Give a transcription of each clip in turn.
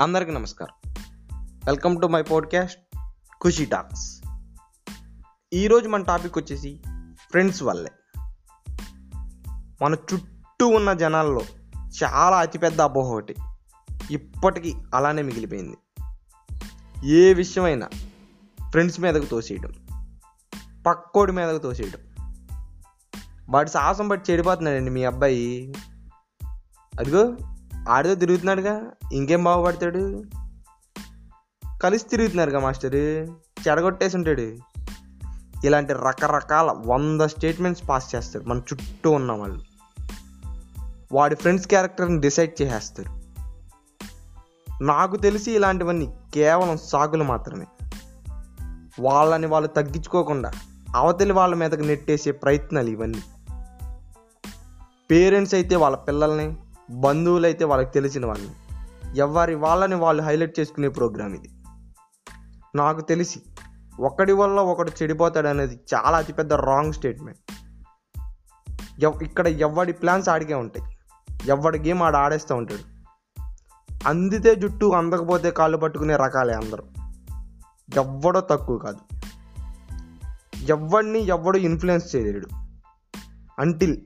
అందరికీ నమస్కారం. Welcome to my podcast Khushi talks ఈరోజు మన టాపిక్ వచ్చేసి ఫ్రెండ్స్ వల్లే. మన చుట్టూ ఉన్న జనాల్లో చాలా అతిపెద్ద అపోహ ఒకటి. ఇప్పటికీ అలానే మిగిలిపోయింది. ఏ విషయమైనా ఫ్రెండ్స్ మీదకు తోసేయడం పక్కోడి మీదకు తోసేయడం వాడి సాహసం బట్టి చెడిపోతున్నాడండి మీ అబ్బాయి. అదిగో. ఆడితో తిరుగుతున్నాడుగా ఇంకేం బాగుపడతాడు? కలిసి తిరుగుతున్నారుగా మాస్టరు చెడగొట్టేసి ఉంటాడు ఇలాంటి రకరకాల వంద స్టేట్మెంట్స్ పాస్ చేస్తారు మన చుట్టూ ఉన్న వాళ్ళు. వాడి ఫ్రెండ్స్ క్యారెక్టర్ని డిసైడ్ చేసేస్తారు. నాకు తెలిసి ఇలాంటివన్నీ కేవలం సాకులు మాత్రమే. వాళ్ళని వాళ్ళు తగ్గించుకోకుండా అవతలి వాళ్ళ మీదకి నెట్టేసే ప్రయత్నాలు ఇవన్నీ. పేరెంట్స్ అయితే వాళ్ళ పిల్లల్ని బంధువులు అయితే వాళ్ళకి తెలిసిన వాళ్ళని ఎవరి వాళ్ళని వాళ్ళు హైలైట్ చేసుకునే ప్రోగ్రామ్ ఇది. నాకు తెలిసి ఒకడి వల్ల ఒకడు చెడిపోతాడు అనేది చాలా అతిపెద్ద రాంగ్ స్టేట్మెంట్. ఇక్కడ ఎవడి ప్లాన్స్ ఆడికే ఉంటాయి. ఎవడి గేమ్ ఆడ ఆడేస్తూ ఉంటాడు. అందితే జుట్టు అందకపోతే కాళ్ళు పట్టుకునే రకాలే అందరూ. ఎవ్వడో తక్కువ కాదు. ఎవడిని ఎవడు ఇన్ఫ్లుయెన్స్ చేయలేడు. అంటిల్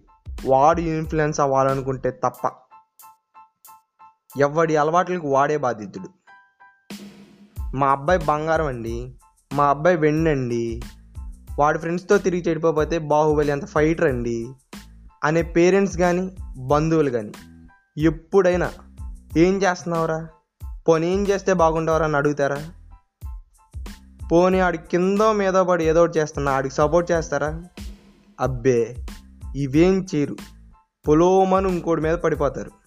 వాడు ఇన్ఫ్లుయెన్స్ అవ్వాలనుకుంటే తప్ప ఎవడి అలవాట్లకు వాడే బాధితుడు. మా అబ్బాయి బంగారం అండి మా అబ్బాయి వెండండి వాడి ఫ్రెండ్స్తో తిరిగి చెడిపోతే బాహుబలి అంత ఫైటర్ అండి అనే పేరెంట్స్ కానీ బంధువులు కానీ ఎప్పుడైనా ఏం చేస్తున్నావురా? పోనీ ఏం చేస్తే బాగుంటావరా అని అడుగుతారా? పోనీ ఆడి కింద మీద పడి ఏదో ఒకటి చేస్తున్నా ఆడికి సపోర్ట్ చేస్తారా? అబ్బే ఇవేం చేయరు. పొలోమని ఇంకోటి మీద పడిపోతారు.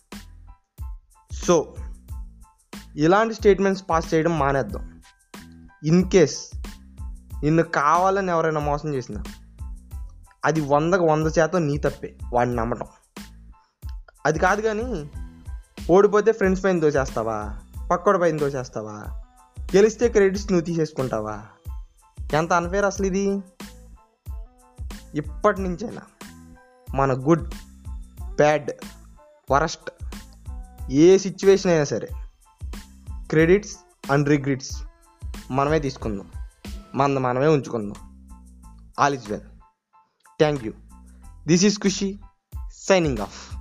సో ఇలాంటి స్టేట్మెంట్స్ పాస్ చేయడం మానేద్దాం. ఇన్ కేస్ నిన్ను కావాలని ఎవరైనా మోసం చేసిన అది వందకు వంద శాతం నీ తప్పే వాడిని నమ్మటం. అది కాదు కానీ ఓడిపోతే ఫ్రెండ్స్ పైన దోచేస్తావా? పక్కోడి పైన దోచేస్తావా? గెలిస్తే క్రెడిట్స్ నువ్వు తీసేసుకుంటావా? ఎంత అన్ఫేర్ అసలు ఇది? ఇప్పటి నుంచైనా మన గుడ్ బ్యాడ్ వరస్ట్ ఏ సిచ్యువేషన్ అయినా సరే క్రెడిట్స్ అండ్ రిగ్రిట్స్ మనమే తీసుకుందాం. మన మనమే ఉంచుకుందాం. All is well thank you this is Khushi signing off